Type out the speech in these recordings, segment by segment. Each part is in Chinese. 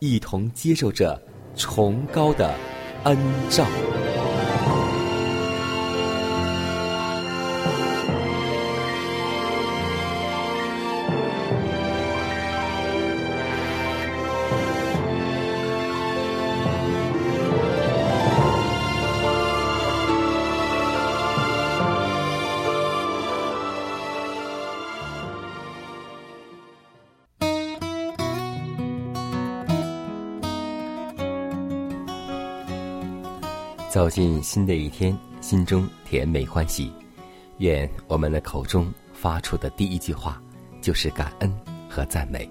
一同接受着崇高的恩照。进新的一天，心中甜美欢喜。愿我们的口中发出的第一句话，就是感恩和赞美。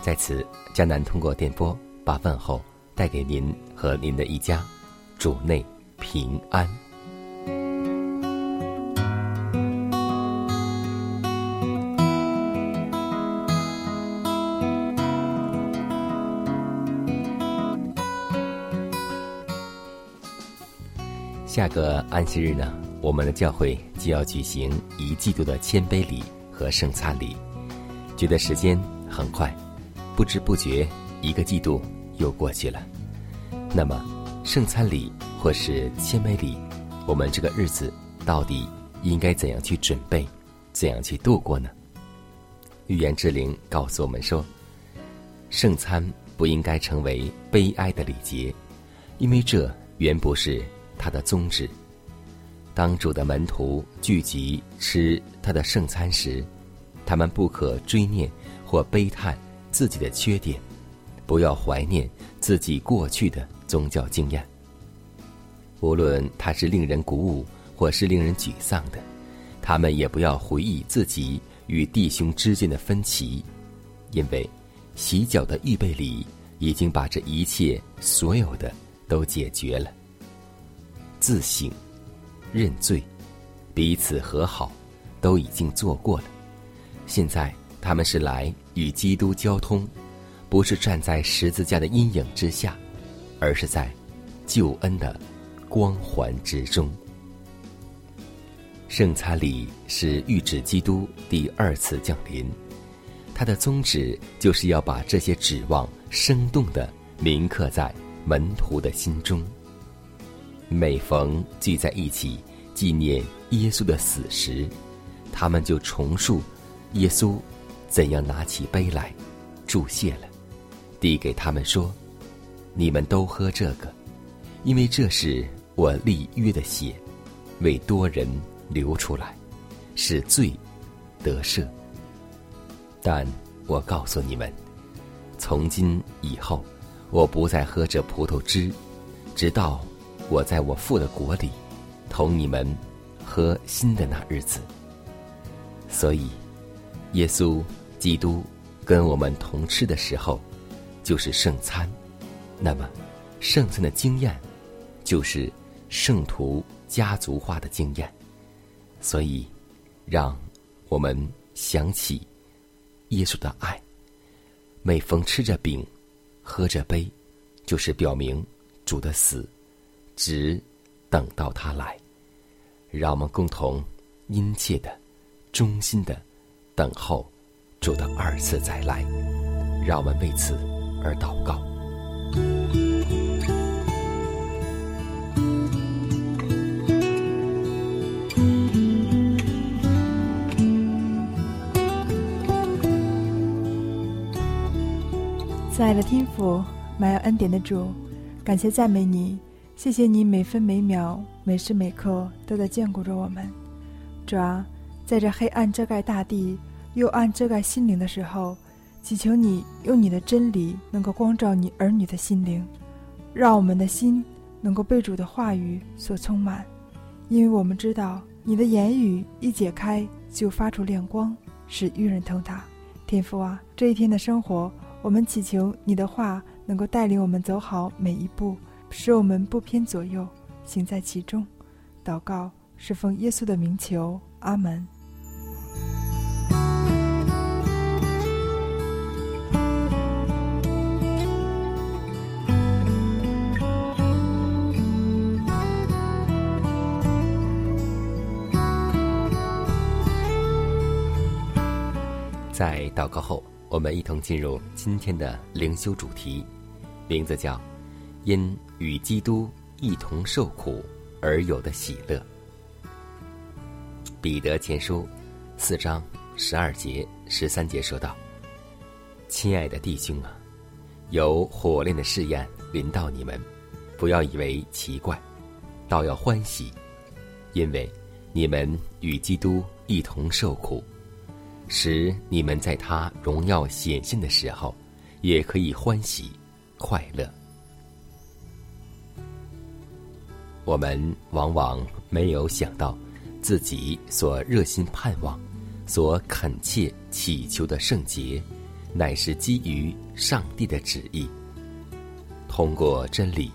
在此，江南通过电波把问候带给您和您的一家，主内平安。下个安息日呢，我们的教会就要举行一季度的谦卑礼和圣餐礼。觉得时间很快，不知不觉一个季度又过去了。那么，圣餐礼或是谦卑礼，我们这个日子到底应该怎样去准备，怎样去度过呢？预言之灵告诉我们说，圣餐不应该成为悲哀的礼节，因为这原不是。他的宗旨。当主的门徒聚集吃他的圣餐时，他们不可追念或悲叹自己的缺点，不要怀念自己过去的宗教经验。无论他是令人鼓舞或是令人沮丧的，他们也不要回忆自己与弟兄之间的分歧，因为洗脚的预备礼已经把这一切所有的都解决了。自省、认罪、彼此和好，都已经做过了。现在他们是来与基督交通，不是站在十字架的阴影之下，而是在救恩的光环之中。圣餐礼是预指基督第二次降临，它的宗旨就是要把这些指望生动的铭刻在门徒的心中。每逢聚在一起纪念耶稣的死时，他们就重述耶稣怎样拿起杯来注谢了，递给他们说：“你们都喝这个，因为这是我立约的血，为多人流出来，使罪得赦。但我告诉你们，从今以后，我不再喝这葡萄汁，直到。”我在我父的国里，同你们喝新的那日子。所以，耶稣基督跟我们同吃的时候，就是圣餐。那么，圣餐的经验，就是圣徒家族化的经验。所以，让我们想起耶稣的爱。每逢吃着饼，喝着杯，就是表明主的死。只等到他来，让我们共同殷切的、衷心的等候主的二次再来。让我们为此而祷告。亲爱的天父，满有恩典的主，感谢赞美你。谢谢你每分每秒、每时每刻都在眷顾着我们。主啊，在这黑暗遮盖大地、幽暗遮盖心灵的时候，祈求你用你的真理能够光照你儿女的心灵，让我们的心能够被主的话语所充满，因为我们知道你的言语一解开就发出亮光，使愚人通达。天父啊，这一天的生活。我们祈求你的话能够带领我们走好每一步，使我们不偏左右，行在其中。祷告是奉耶稣的名求，阿门。在祷告后。我们一同进入今天的灵修主题，名字叫“因与基督一同受苦而有的喜乐”。彼得前书四章十二节、十三节说道：“亲爱的弟兄啊，有火炼的试验临到你们，不要以为奇怪，倒要欢喜，因为你们与基督一同受苦。”使你们在他荣耀显现的时候，也可以欢喜快乐。我们往往没有想到，自己所热心盼望、所恳切祈求的圣洁，乃是基于上帝的旨意，通过真理，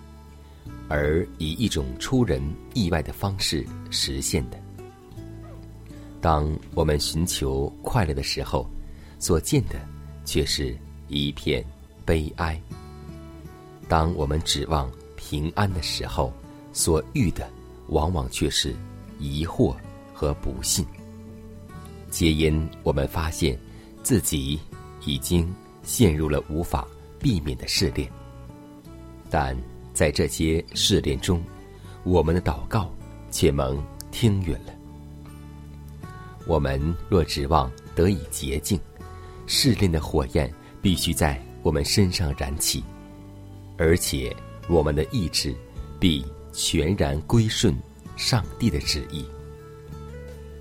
而以一种出人意外的方式实现的。当我们寻求快乐的时候，所见的却是一片悲哀；当我们指望平安的时候，所遇的往往却是疑惑和不幸。皆因我们发现自己已经陷入了无法避免的试炼，但在这些试炼中，我们的祷告却蒙听允了。我们若指望得以洁净，试炼的火焰必须在我们身上燃起，而且我们的意志必全然归顺上帝的旨意。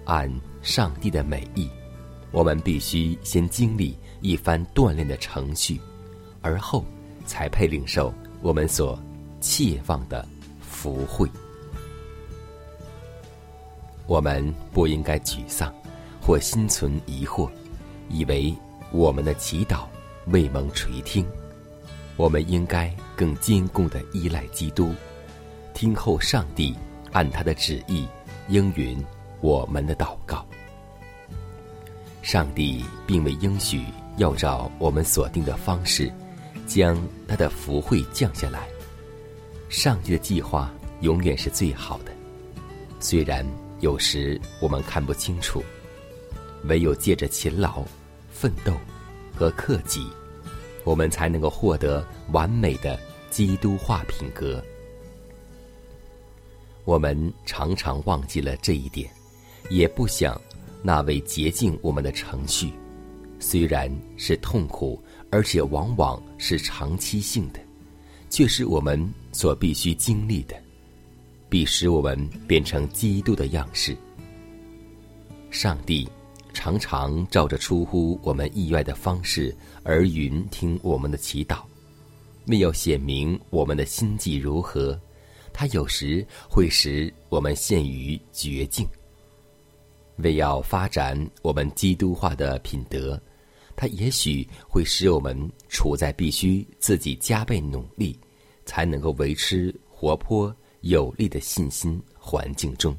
按上帝的美意，我们必须先经历一番锻炼的程序，而后才配领受我们所切望的福慧。我们不应该沮丧，或心存疑惑，以为我们的祈祷未蒙垂听。我们应该更坚固的依赖基督，听候上帝按他的旨意应允我们的祷告。上帝并未应许要照我们所定的方式，将他的福惠降下来。上帝的计划永远是最好的，虽然。有时我们看不清楚，唯有借着勤劳、奋斗和克己，我们才能够获得完美的基督化品格。我们常常忘记了这一点，也不想那位洁净我们的程序，虽然是痛苦，而且往往是长期性的，却是我们所必须经历的。必使我们变成基督的样式。上帝常常照着出乎我们意外的方式而允听我们的祈祷，为要显明我们的心计如何，它有时会使我们陷于绝境；为要发展我们基督化的品德，它也许会使我们处在必须自己加倍努力，才能够维持活泼。有力的信心环境中，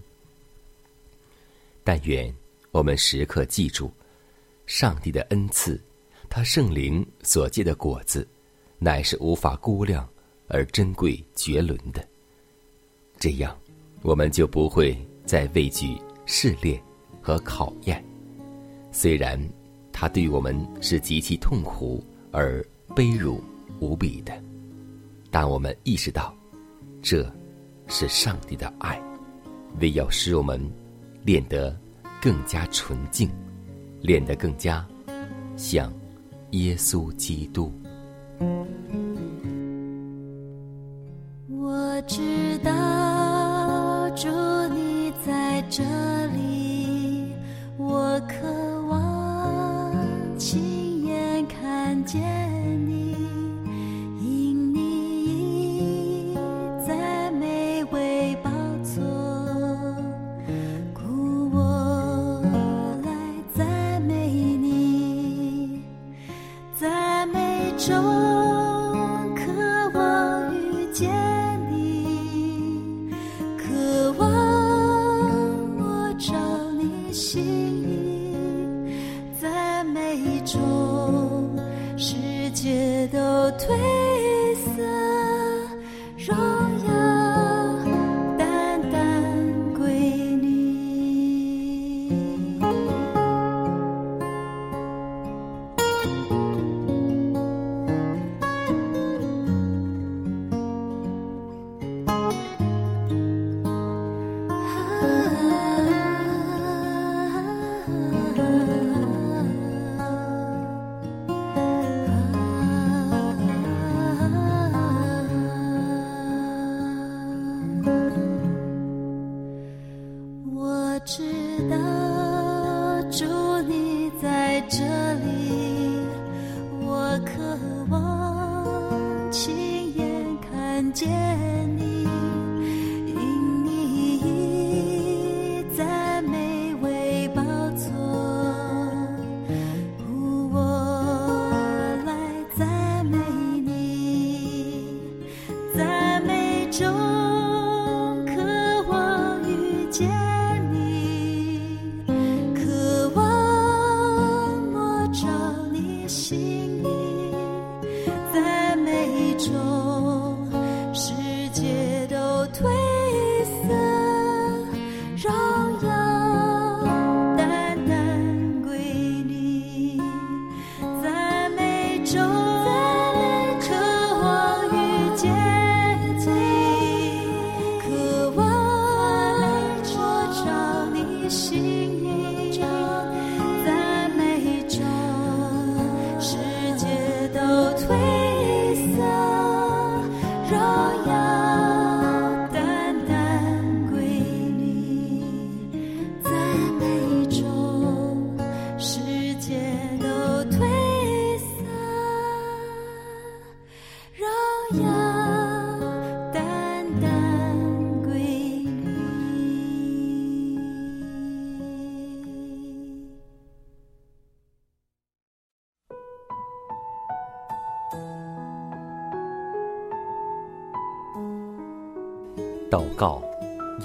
但愿我们时刻记住，上帝的恩赐，他圣灵所结的果子，乃是无法估量而珍贵绝伦的。这样，我们就不会再畏惧试炼和考验。虽然他对我们是极其痛苦而悲辱无比的，但我们意识到，这。是上帝的爱，为要使我们练得更加纯净，练得更加像耶稣基督。我知道，主你在这里，我渴望亲眼看见中世界都退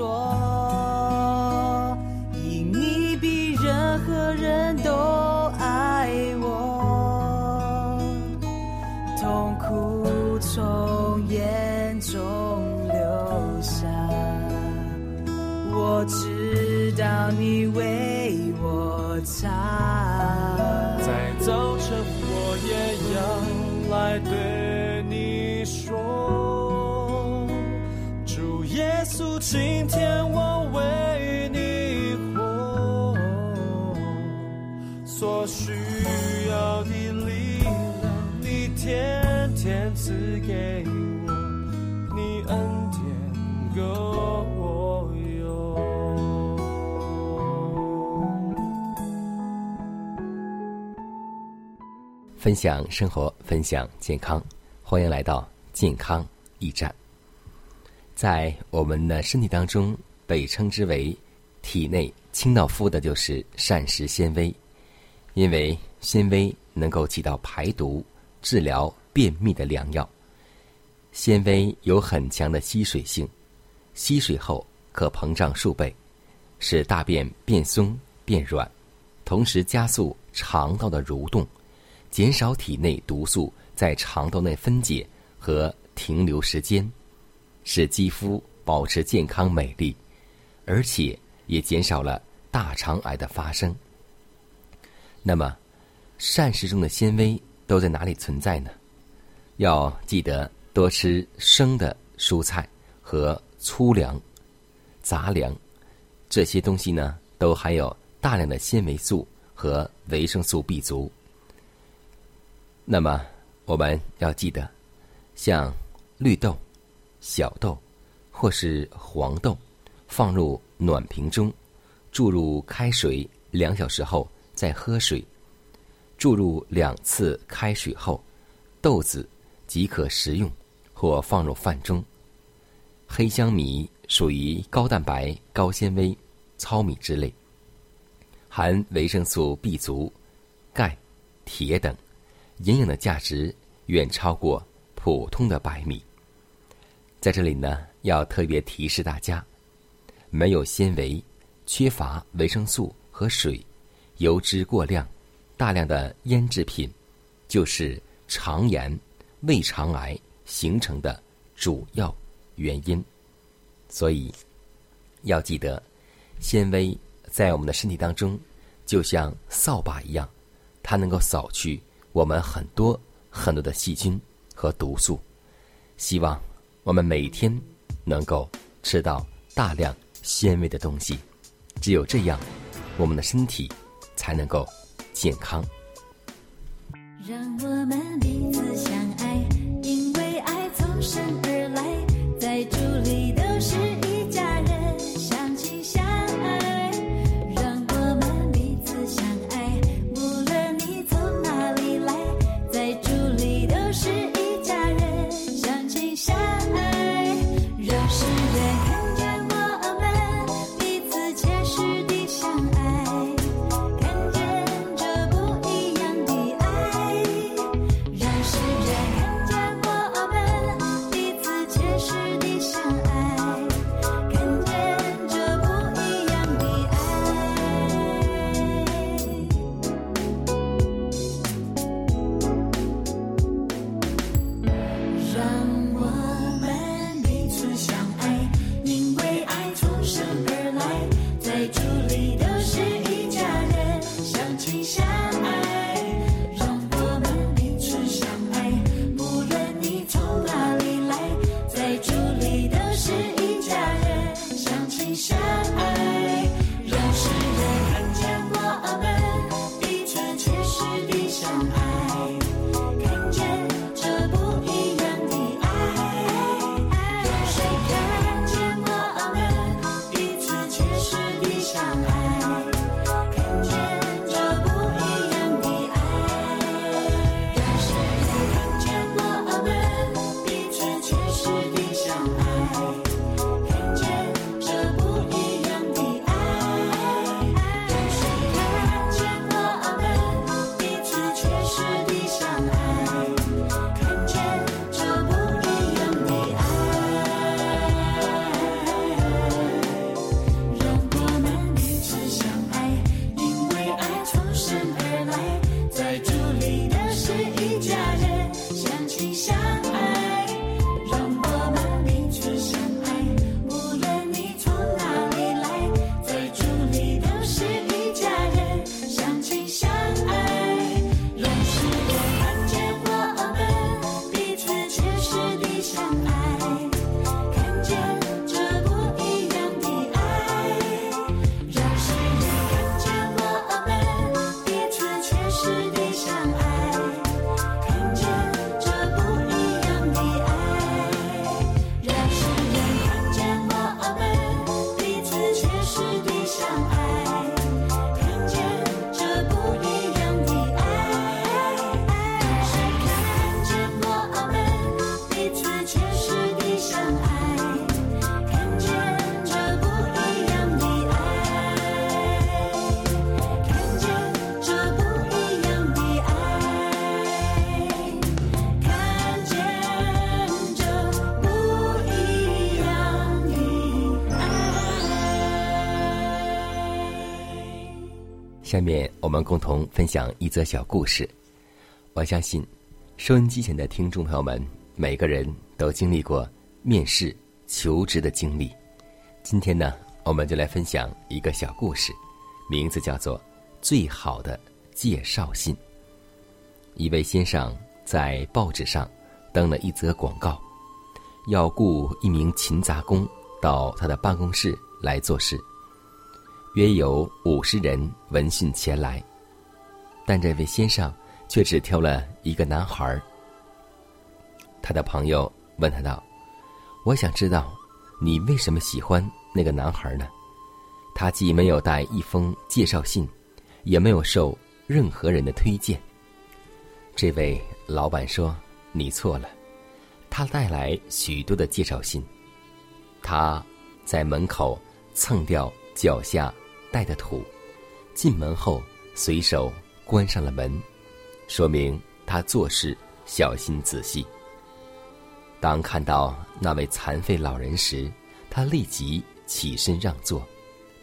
说因你比任何人都爱我痛苦从眼中流下。我知道你为我擦。在早晨我也要来对分享生活，分享健康，欢迎来到健康驿站。在我们的身体当中，被称之为体内清道夫的就是膳食纤维，因为纤维能够起到排毒、治疗便秘的良药。纤维有很强的吸水性，吸水后可膨胀数倍，使大便变松变软，同时加速肠道的蠕动。减少体内毒素在肠道内分解和停留时间，使肌肤保持健康美丽，而且也减少了大肠癌的发生。那么，膳食中的纤维都在哪里存在呢？要记得多吃生的蔬菜和粗粮、杂粮，这些东西呢都含有大量的纤维素和维生素 B 族。那么，我们要记得，像绿豆、小豆或是黄豆，放入暖瓶中，注入开水两小时后再喝水。注入两次开水后，豆子即可食用，或放入饭中。黑香米属于高蛋白、高纤维糙米之类，含维生素 B 族、钙、铁等。营养的价值远超过普通的白米。在这里呢，要特别提示大家：没有纤维、缺乏维生素和水、油脂过量、大量的腌制品，就是肠炎、胃肠癌形成的主要原因。所以，要记得，纤维在我们的身体当中，就像扫把一样，它能够扫去。我们很多很多的细菌和毒素，希望我们每天能够吃到大量纤维的东西，只有这样，我们的身体才能够健康。让我们彼此相爱，truly. 下面我们共同分享一则小故事。我相信，收音机前的听众朋友们，每个人都经历过面试、求职的经历。今天呢，我们就来分享一个小故事，名字叫做《最好的介绍信》。一位先生在报纸上登了一则广告，要雇一名勤杂工到他的办公室来做事。约有五十人闻讯前来，但这位先生却只挑了一个男孩。他的朋友问他道：“我想知道，你为什么喜欢那个男孩呢？他既没有带一封介绍信，也没有受任何人的推荐。”这位老板说：“你错了，他带来许多的介绍信。他在门口蹭掉脚下。”带的土，进门后随手关上了门，说明他做事小心仔细。当看到那位残废老人时，他立即起身让座，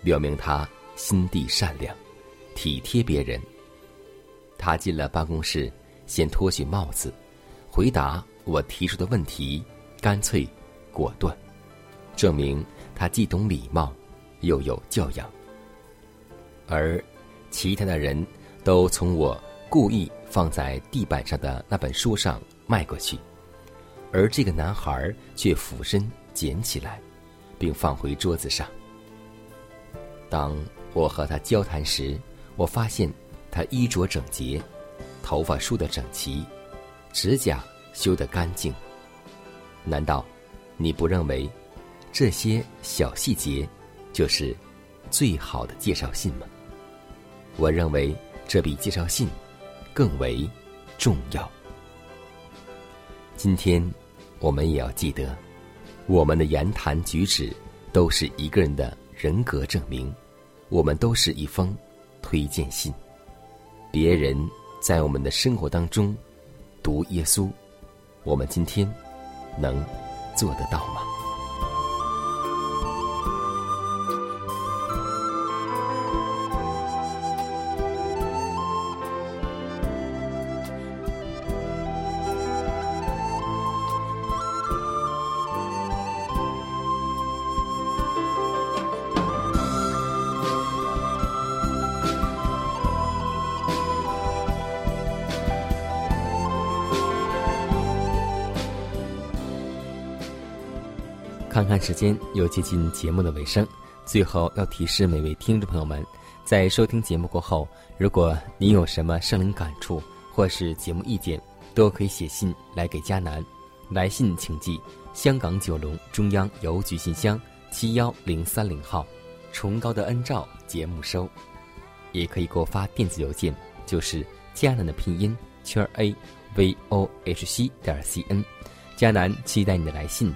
表明他心地善良，体贴别人。他进了办公室，先脱去帽子，回答我提出的问题，干脆果断，证明他既懂礼貌，又有教养。而其他的人都从我故意放在地板上的那本书上迈过去，而这个男孩却俯身捡起来，并放回桌子上。当我和他交谈时，我发现他衣着整洁，头发梳得整齐，指甲修得干净。难道你不认为这些小细节就是最好的介绍信吗？我认为这比介绍信更为重要。今天，我们也要记得，我们的言谈举止都是一个人的人格证明，我们都是一封推荐信。别人在我们的生活当中读耶稣，我们今天能做得到吗？时间，又接近节目的尾声。最后要提示每位听众朋友们，在收听节目过后，如果您有什么生灵感触或是节目意见，都可以写信来给佳南。来信请寄香港九龙中央邮局信箱七幺零三零号，崇高的恩照节目收。也可以给我发电子邮件，就是佳南的拼音圈 a v o h c 点 c n。佳南期待你的来信。